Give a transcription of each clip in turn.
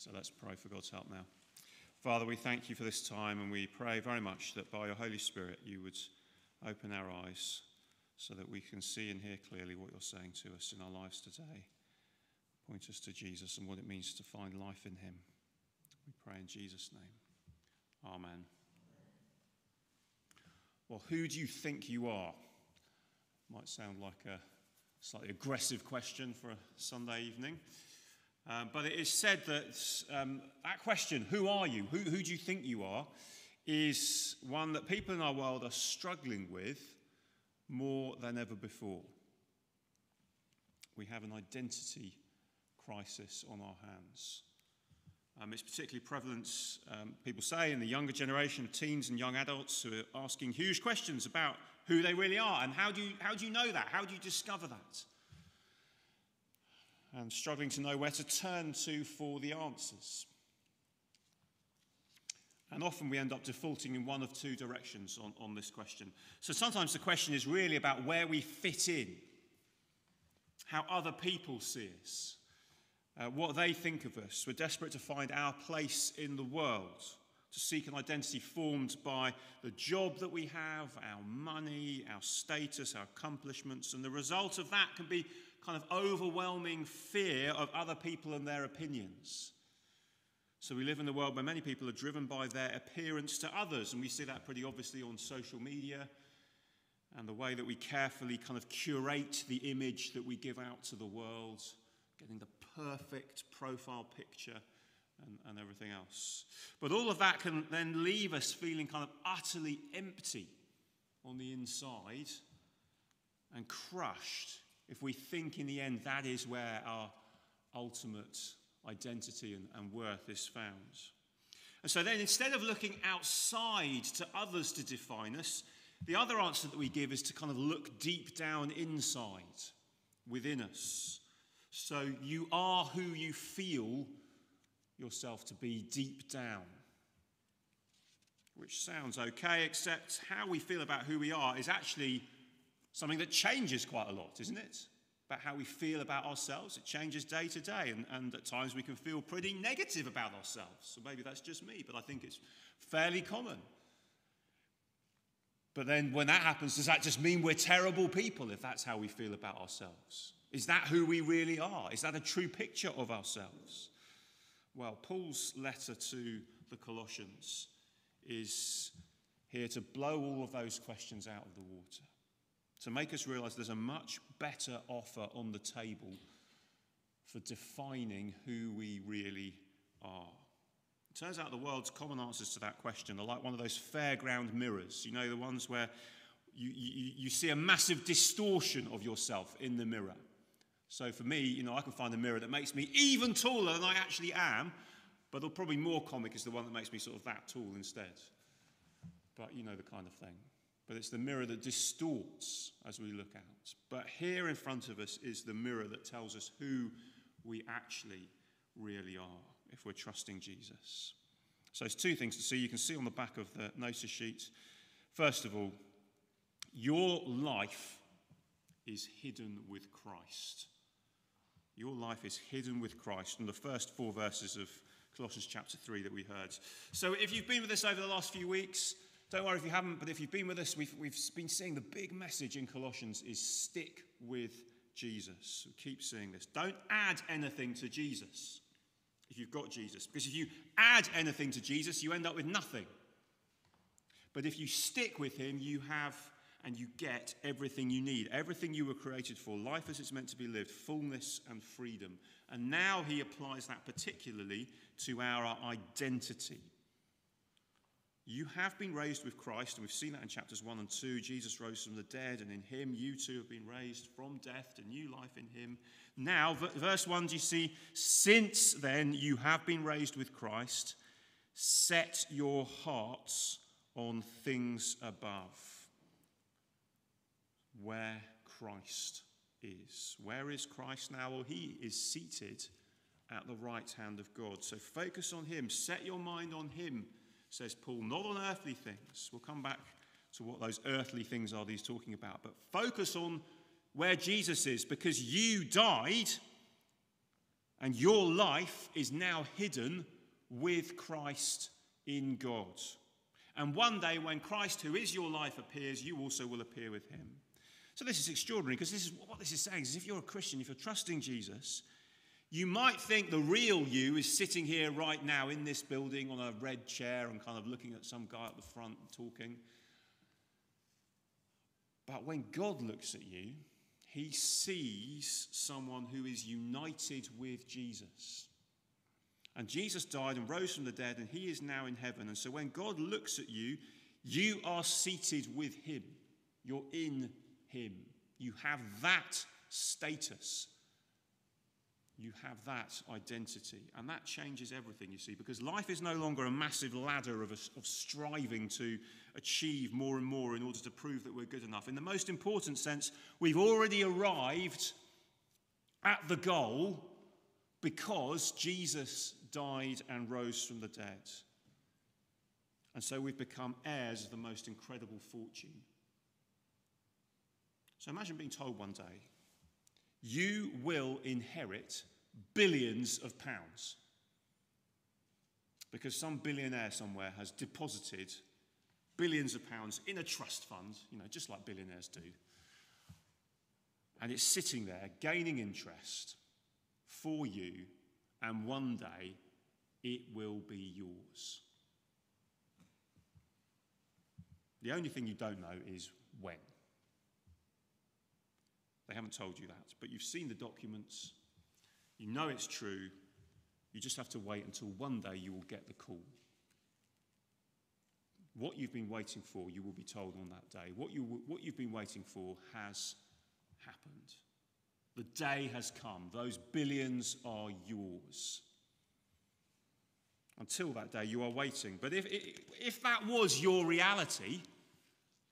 So let's pray for God's help now. Father, we thank you for this time and we pray very much that by your Holy Spirit you would open our eyes so that we can see and hear clearly what you're saying to us in our lives today. Point us to Jesus and what it means to find life in him. We pray in Jesus' name. Amen. Well, who do you think you are? Might sound like a slightly aggressive question for a Sunday evening. Um, but it is said that um, that question, who are you? Who, who do you think you are? is one that people in our world are struggling with more than ever before. We have an identity crisis on our hands. Um, it's particularly prevalent, um, people say, in the younger generation of teens and young adults who are asking huge questions about who they really are and how do you, how do you know that? How do you discover that? And struggling to know where to turn to for the answers. And often we end up defaulting in one of two directions on, on this question. So sometimes the question is really about where we fit in, how other people see us, uh, what they think of us. We're desperate to find our place in the world, to seek an identity formed by the job that we have, our money, our status, our accomplishments. And the result of that can be kind of overwhelming fear of other people and their opinions. So we live in a world where many people are driven by their appearance to others, and we see that pretty obviously on social media and the way that we carefully kind of curate the image that we give out to the world, getting the perfect profile picture and, and everything else. But all of that can then leave us feeling kind of utterly empty on the inside and crushed if we think in the end that is where our ultimate identity and, and worth is found. And so then instead of looking outside to others to define us, the other answer that we give is to kind of look deep down inside within us. So you are who you feel yourself to be deep down. Which sounds okay, except how we feel about who we are is actually something that changes quite a lot, isn't it? About how we feel about ourselves. It changes day to day, and, and at times we can feel pretty negative about ourselves. So maybe that's just me, but I think it's fairly common. But then when that happens, does that just mean we're terrible people if that's how we feel about ourselves? Is that who we really are? Is that a true picture of ourselves? Well, Paul's letter to the Colossians is here to blow all of those questions out of the water to make us realize there's a much better offer on the table for defining who we really are. It turns out the world's common answers to that question are like one of those fairground mirrors, you know, the ones where you, you, you see a massive distortion of yourself in the mirror. So for me, you know, I can find a mirror that makes me even taller than I actually am, but probably more comic is the one that makes me sort of that tall instead. But you know the kind of thing but it's the mirror that distorts as we look out. But here in front of us is the mirror that tells us who we actually really are. if we're trusting Jesus. So there's two things to see. You can see on the back of the notice sheet. First of all, your life is hidden with Christ. Your life is hidden with Christ. In the first four verses of Colossians chapter 3 that we heard. So if you've been with us over the last few weeks, don't worry if you haven't, but if you've been with us, we've, we've been seeing the big message in Colossians is stick with Jesus. We keep seeing this. Don't add anything to Jesus if you've got Jesus. Because if you add anything to Jesus, you end up with nothing. But if you stick with him, you have and you get everything you need, everything you were created for, life as it's meant to be lived, fullness and freedom. And now he applies that particularly to our identity. You have been raised with Christ, and we've seen that in chapters 1 and 2. Jesus rose from the dead, and in him you too have been raised from death to new life in him. Now, verse 1, do you see? Since then you have been raised with Christ, set your hearts on things above, where Christ is. Where is Christ now? Well, he is seated at the right hand of God. So focus on him, set your mind on him says Paul, not on earthly things. We'll come back to what those earthly things are that he's talking about, but focus on where Jesus is because you died and your life is now hidden with Christ in God. And one day, when Christ, who is your life, appears, you also will appear with him. So, this is extraordinary because this is what this is saying is if you're a Christian, if you're trusting Jesus, you might think the real you is sitting here right now in this building on a red chair and kind of looking at some guy at the front talking. But when God looks at you, he sees someone who is united with Jesus. And Jesus died and rose from the dead, and he is now in heaven. And so when God looks at you, you are seated with him. You're in him. You have that status you have that identity. And that changes everything, you see, because life is no longer a massive ladder of, of striving to achieve more and more in order to prove that we're good enough. In the most important sense, we've already arrived at the goal because Jesus died and rose from the dead. And so we've become heirs of the most incredible fortune. So imagine being told one day, you will inherit billions of pounds. Because some billionaire somewhere has deposited billions of pounds in a trust fund, you know, just like billionaires do. And it's sitting there gaining interest for you, and one day it will be yours. The only thing you don't know is when. They haven't told you that, but you've seen the documents, you know it's true. You just have to wait until one day you will get the call. What you've been waiting for, you will be told on that day. What, you, what you've been waiting for has happened. The day has come. Those billions are yours. Until that day, you are waiting. But if, if that was your reality,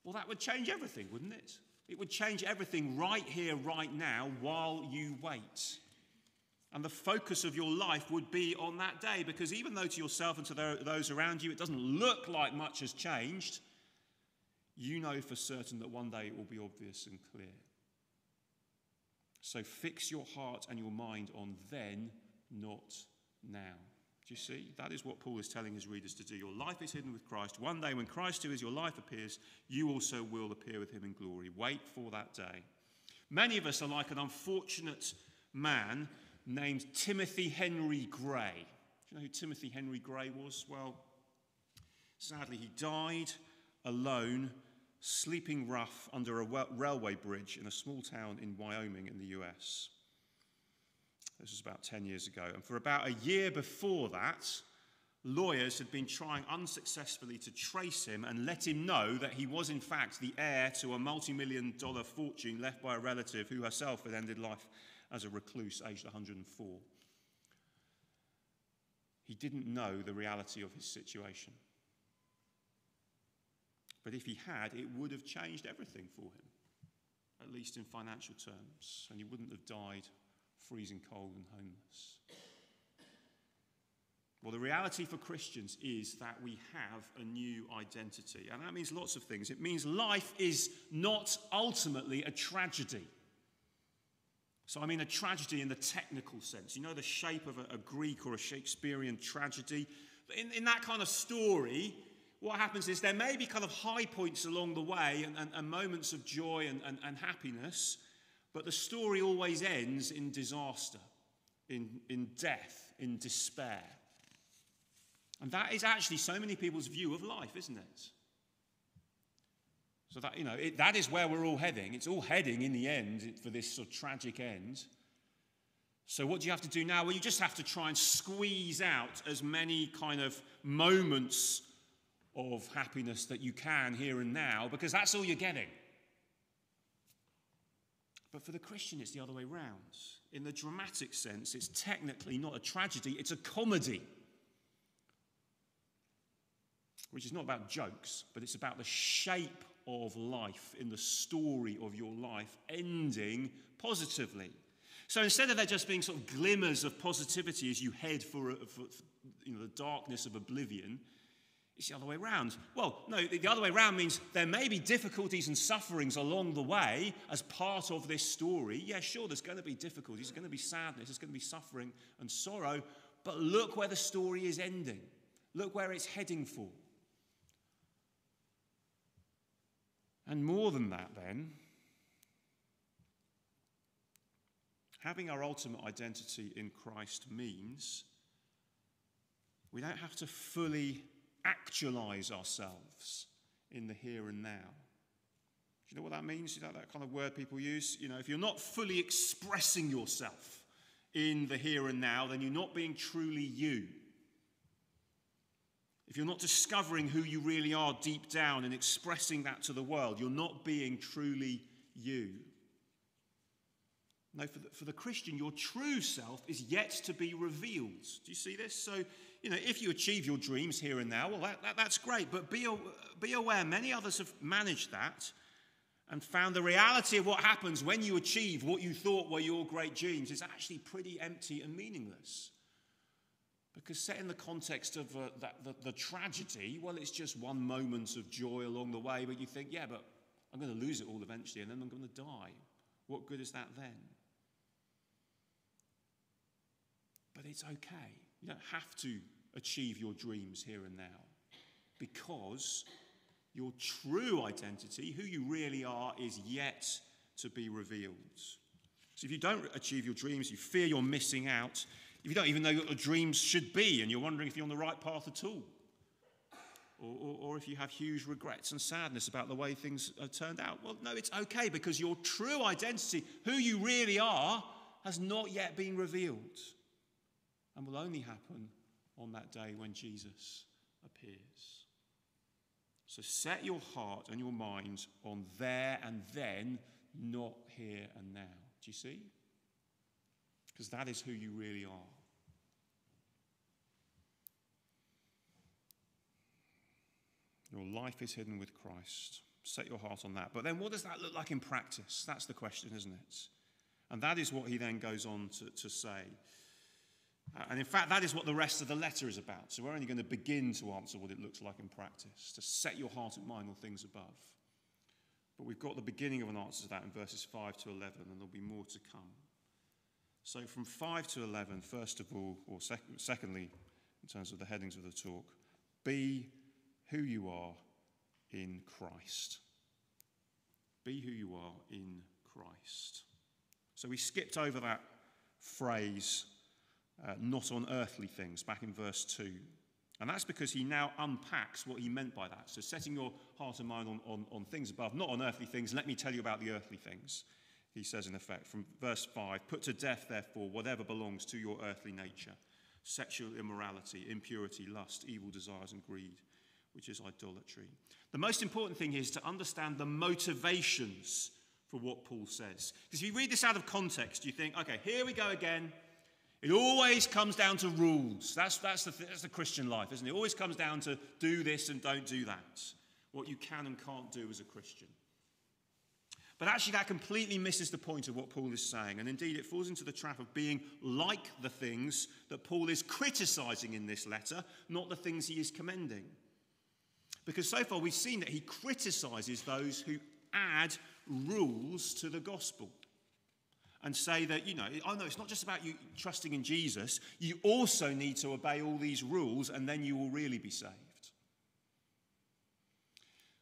well, that would change everything, wouldn't it? It would change everything right here, right now, while you wait. And the focus of your life would be on that day because even though to yourself and to those around you it doesn't look like much has changed, you know for certain that one day it will be obvious and clear. So fix your heart and your mind on then, not now. Do you see? That is what Paul is telling his readers to do. Your life is hidden with Christ. One day, when Christ, who is your life, appears, you also will appear with him in glory. Wait for that day. Many of us are like an unfortunate man named Timothy Henry Gray. Do you know who Timothy Henry Gray was? Well, sadly, he died alone, sleeping rough under a railway bridge in a small town in Wyoming in the US. This was about 10 years ago. And for about a year before that, lawyers had been trying unsuccessfully to trace him and let him know that he was, in fact, the heir to a multi million dollar fortune left by a relative who herself had ended life as a recluse aged 104. He didn't know the reality of his situation. But if he had, it would have changed everything for him, at least in financial terms, and he wouldn't have died freezing cold and homeless. Well, the reality for Christians is that we have a new identity. And that means lots of things. It means life is not ultimately a tragedy. So, I mean, a tragedy in the technical sense. You know, the shape of a, a Greek or a Shakespearean tragedy. In, in that kind of story, what happens is there may be kind of high points along the way and, and, and moments of joy and, and happiness, but the story always ends in disaster, in, in death, in despair. And that is actually so many people's view of life, isn't it? So that, you know, it, that is where we're all heading. It's all heading in the end for this sort of tragic end. So what do you have to do now? Well, you just have to try and squeeze out as many kind of moments of happiness that you can here and now, because that's all you're getting. But for the Christian, it's the other way round. In the dramatic sense, it's technically not a tragedy, it's a comedy which is not about jokes, but it's about the shape of life in the story of your life ending positively. So instead of there just being sort of glimmers of positivity as you head for, for you know, the darkness of oblivion, it's the other way around. Well, no, the other way around means there may be difficulties and sufferings along the way as part of this story. Yeah, sure, there's going to be difficulties, there's going to be sadness, there's going to be suffering and sorrow, but look where the story is ending. Look where it's heading for. And more than that, then, having our ultimate identity in Christ means we don't have to fully actualize ourselves in the here and now. Do you know what that means? You know that kind of word people use? You know, if you're not fully expressing yourself in the here and now, then you're not being truly you if you're not discovering who you really are deep down and expressing that to the world, you're not being truly you. No, for the, for the Christian, your true self is yet to be revealed. Do you see this? So, you know, if you achieve your dreams here and now, well, that, that, that's great. But be, be aware, many others have managed that and found the reality of what happens when you achieve what you thought were your great dreams is actually pretty empty and meaningless. Because set in the context of uh, that, the, the tragedy, well, it's just one moment of joy along the way, but you think, yeah, but I'm going to lose it all eventually, and then I'm going to die. What good is that then? But it's okay. You don't have to achieve your dreams here and now because your true identity, who you really are, is yet to be revealed. So if you don't achieve your dreams, you fear you're missing out, if you don't even know what your dreams should be and you're wondering if you're on the right path at all, or, or, or, if you have huge regrets and sadness about the way things have turned out, well, no, it's okay because your true identity, who you really are, has not yet been revealed and will only happen on that day when Jesus appears. So set your heart and your mind on there and then, not here and now. Do you see? because that is who you really are. Your life is hidden with Christ. Set your heart on that. But then, what does that look like in practice? That's the question, isn't it? And that is what he then goes on to, to say. Uh, and in fact, that is what the rest of the letter is about. So we're only going to begin to answer what it looks like in practice, to set your heart and mind on things above. But we've got the beginning of an answer to that in verses 5 to 11, and there'll be more to come. So, from 5 to 11, first of all, or sec- secondly, in terms of the headings of the talk, be who you are in Christ. Be who you are in Christ. So, we skipped over that phrase, uh, not on earthly things, back in verse 2. And that's because he now unpacks what he meant by that. So, setting your heart and mind on, on, on things above, not on earthly things, let me tell you about the earthly things he says in effect from verse 5 Put to death, therefore, whatever belongs to your earthly nature sexual immorality, impurity, lust, evil desires, and greed, which is idolatry. The most important thing is to understand the motivations for what Paul says. Because if you read this out of context, you think, okay, here we go again. It always comes down to rules. That's, that's, the, that's the Christian life, isn't it? It always comes down to do this and don't do that. What you can and can't do as a Christian. But actually, that completely misses the point of what Paul is saying. And indeed, it falls into the trap of being like the things that Paul is criticizing in this letter, not the things he is commending. Because so far, we've seen that he criticizes those who add rules to the gospel and say that, you know, oh no, it's not just about you trusting in Jesus, you also need to obey all these rules and then you will really be saved.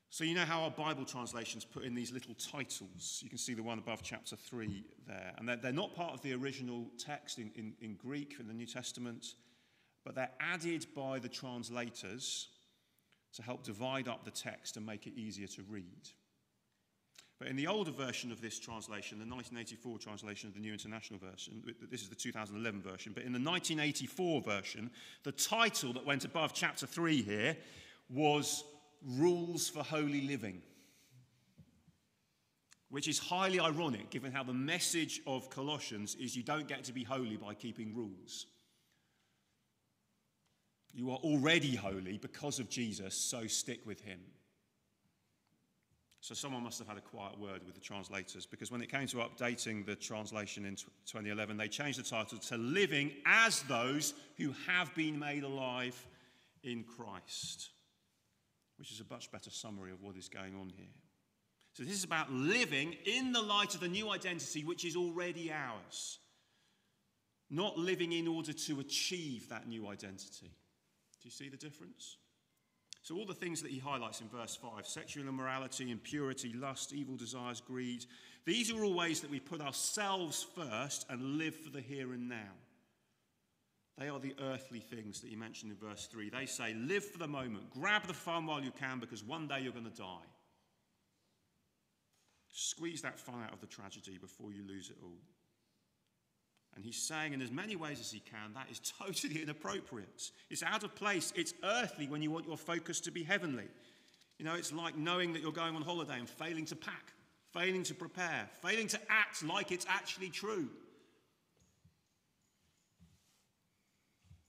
So, you know how our Bible translations put in these little titles? You can see the one above chapter 3 there. And they're, they're not part of the original text in, in, in Greek in the New Testament, but they're added by the translators to help divide up the text and make it easier to read. But in the older version of this translation, the 1984 translation of the New International Version, this is the 2011 version, but in the 1984 version, the title that went above chapter 3 here was Rules for Holy Living. Which is highly ironic given how the message of Colossians is you don't get to be holy by keeping rules. You are already holy because of Jesus, so stick with him. So someone must have had a quiet word with the translators because when it came to updating the translation in 2011, they changed the title to Living as Those Who Have Been Made Alive in Christ, which is a much better summary of what is going on here. So this is about living in the light of the new identity which is already ours, not living in order to achieve that new identity. Do you see the difference? So, all the things that he highlights in verse 5 sexual immorality, impurity, lust, evil desires, greed these are all ways that we put ourselves first and live for the here and now. They are the earthly things that he mentioned in verse 3. They say, Live for the moment, grab the fun while you can, because one day you're going to die. Squeeze that fun out of the tragedy before you lose it all. And he's saying, in as many ways as he can, that is totally inappropriate. It's out of place. It's earthly when you want your focus to be heavenly. You know, it's like knowing that you're going on holiday and failing to pack, failing to prepare, failing to act like it's actually true.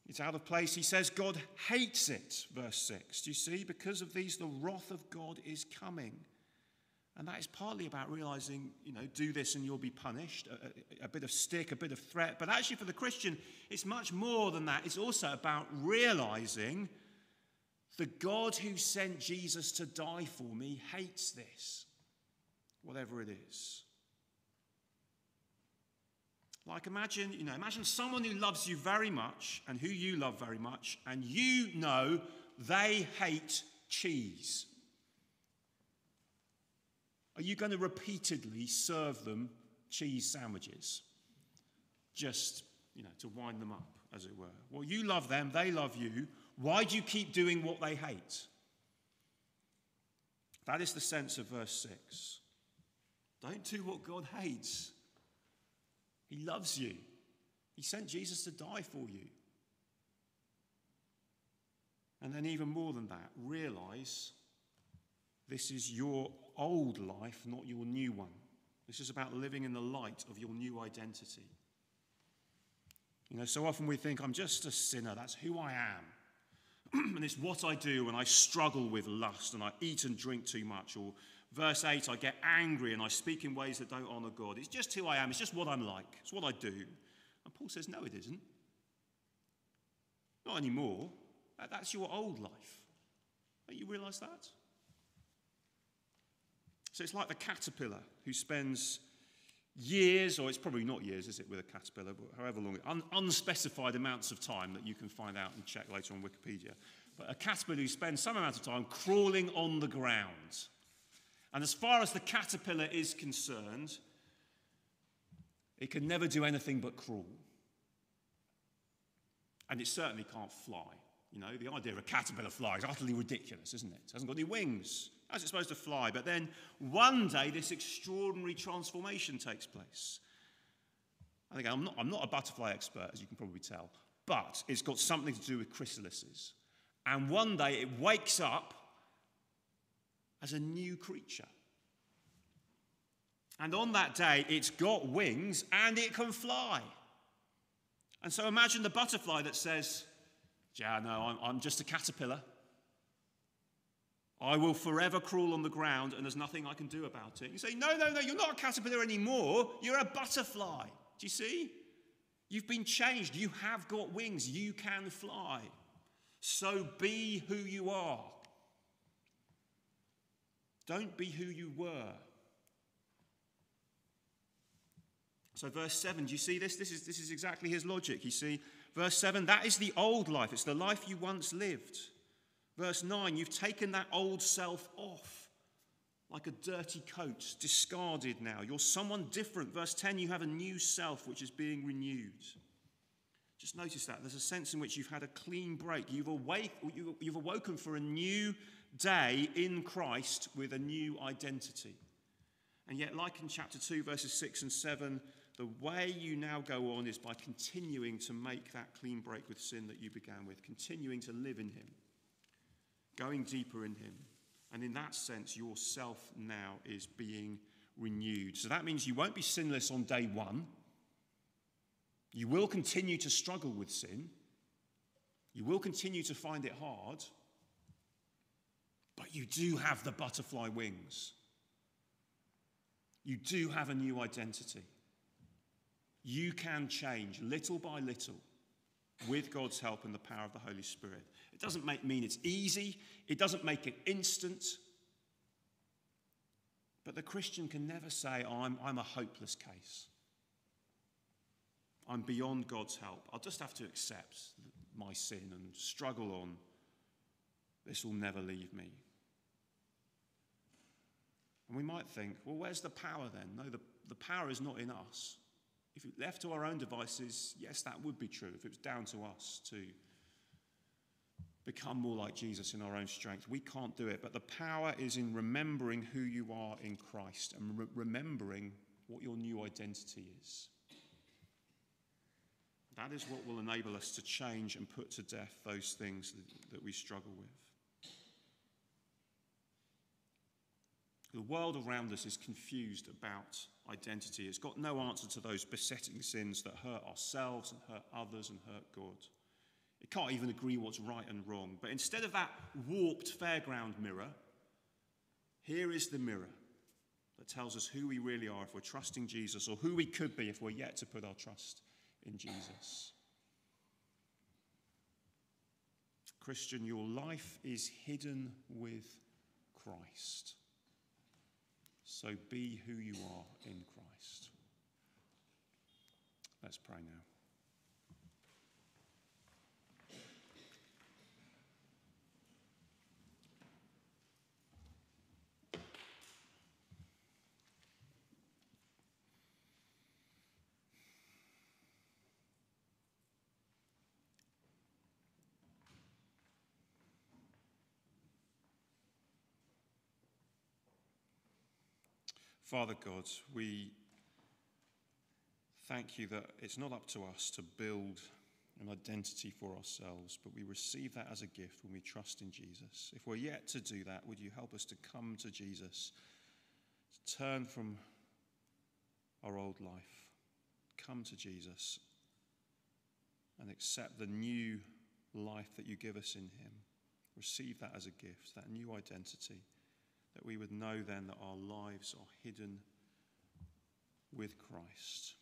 It's out of place. He says God hates it, verse 6. Do you see? Because of these, the wrath of God is coming. And that is partly about realizing, you know, do this and you'll be punished, a, a, a, bit of stick, a bit of threat. But actually, for the Christian, it's much more than that. It's also about realizing the God who sent Jesus to die for me hates this, whatever it is. Like, imagine, you know, imagine someone who loves you very much and who you love very much, and you know they hate cheese. Are you going to repeatedly serve them cheese sandwiches? Just, you know, to wind them up, as it were. Well, you love them, they love you. Why do you keep doing what they hate? That is the sense of verse 6. Don't do what God hates. He loves you. He sent Jesus to die for you. And then, even more than that, realize this is your old life, not your new one. This is about living in the light of your new identity. You know, so often we think, I'm just a sinner, that's who I am. and it's what I do when I struggle with lust and I eat and drink too much. Or verse 8, I get angry and I speak in ways that don't honor God. It's just who I am, it's just what I'm like, it's what I do. And Paul says, No, it isn't. Not anymore. That's your old life. Don't you realize that? So it's like the caterpillar who spends years, or it's probably not years, is it, with a caterpillar, but however long, un- unspecified amounts of time that you can find out and check later on Wikipedia. But a caterpillar who spends some amount of time crawling on the ground. And as far as the caterpillar is concerned, it can never do anything but crawl. And it certainly can't fly. You know, the idea of a caterpillar flying is utterly ridiculous, isn't it? It hasn't got any wings. How's it supposed to fly? But then one day this extraordinary transformation takes place. I think I'm not, I'm not a butterfly expert, as you can probably tell, but it's got something to do with chrysalises. And one day it wakes up as a new creature. And on that day, it's got wings and it can fly. And so imagine the butterfly that says, Yeah, no, I'm, I'm just a caterpillar. I will forever crawl on the ground and there's nothing I can do about it. You say, No, no, no, you're not a caterpillar anymore. You're a butterfly. Do you see? You've been changed. You have got wings. You can fly. So be who you are. Don't be who you were. So, verse 7, do you see this? This is, this is exactly his logic. You see, verse 7, that is the old life. It's the life you once lived. Verse 9, you've taken that old self off like a dirty coat, discarded now. You're someone different. Verse 10, you have a new self which is being renewed. Just notice that. There's a sense in which you've had a clean break. You've, awake, you've awoken for a new day in Christ with a new identity. And yet, like in chapter 2, verses 6 and 7, the way you now go on is by continuing to make that clean break with sin that you began with, continuing to live in Him going deeper in Him. And in that sense, your self now is being renewed. So that means you won't be sinless on day one. You will continue to struggle with sin. You will continue to find it hard. But you do have the butterfly wings. You do have a new identity. You can change little by little with God's help and the power of the Holy Spirit. It doesn't make, mean it's easy, it doesn't make it instant. But the Christian can never say, I'm, I'm a hopeless case. I'm beyond God's help. I'll just have to accept my sin and struggle on. This will never leave me. And we might think, well, where's the power then? No, the, the power is not in us. If it left to our own devices, yes, that would be true. If it was down to us to become more like Jesus in our own strength, we can't do it. But the power is in remembering who you are in Christ and re- remembering what your new identity is. That is what will enable us to change and put to death those things that, that we struggle with. The world around us is confused about identity. It's got no answer to those besetting sins that hurt ourselves and hurt others and hurt God. It can't even agree what's right and wrong. But instead of that warped fairground mirror, here is the mirror that tells us who we really are if we're trusting Jesus or who we could be if we're yet to put our trust in Jesus. Christian, your life is hidden with Christ. So be who you are in Christ. Let's pray now. Father God, we thank you that it's not up to us to build an identity for ourselves, but we receive that as a gift when we trust in Jesus. If we're yet to do that, would you help us to come to Jesus, to turn from our old life, come to Jesus, and accept the new life that you give us in Him? Receive that as a gift, that new identity that we would know then that our lives are hidden with Christ.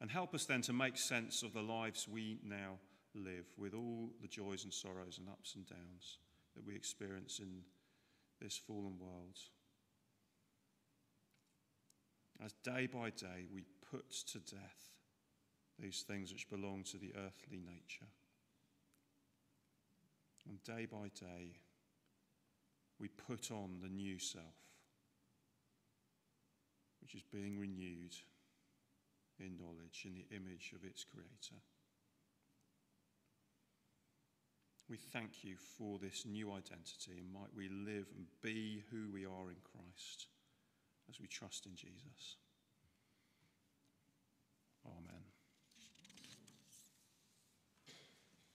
And help us then to make sense of the lives we now live with all the joys and sorrows and ups and downs that we experience in this fallen world. As day by day we put to death these things which belong to the earthly nature. And day by day we put on the new self, which is being renewed in knowledge in the image of its creator. We thank you for this new identity, and might we live and be who we are in Christ as we trust in Jesus. Amen.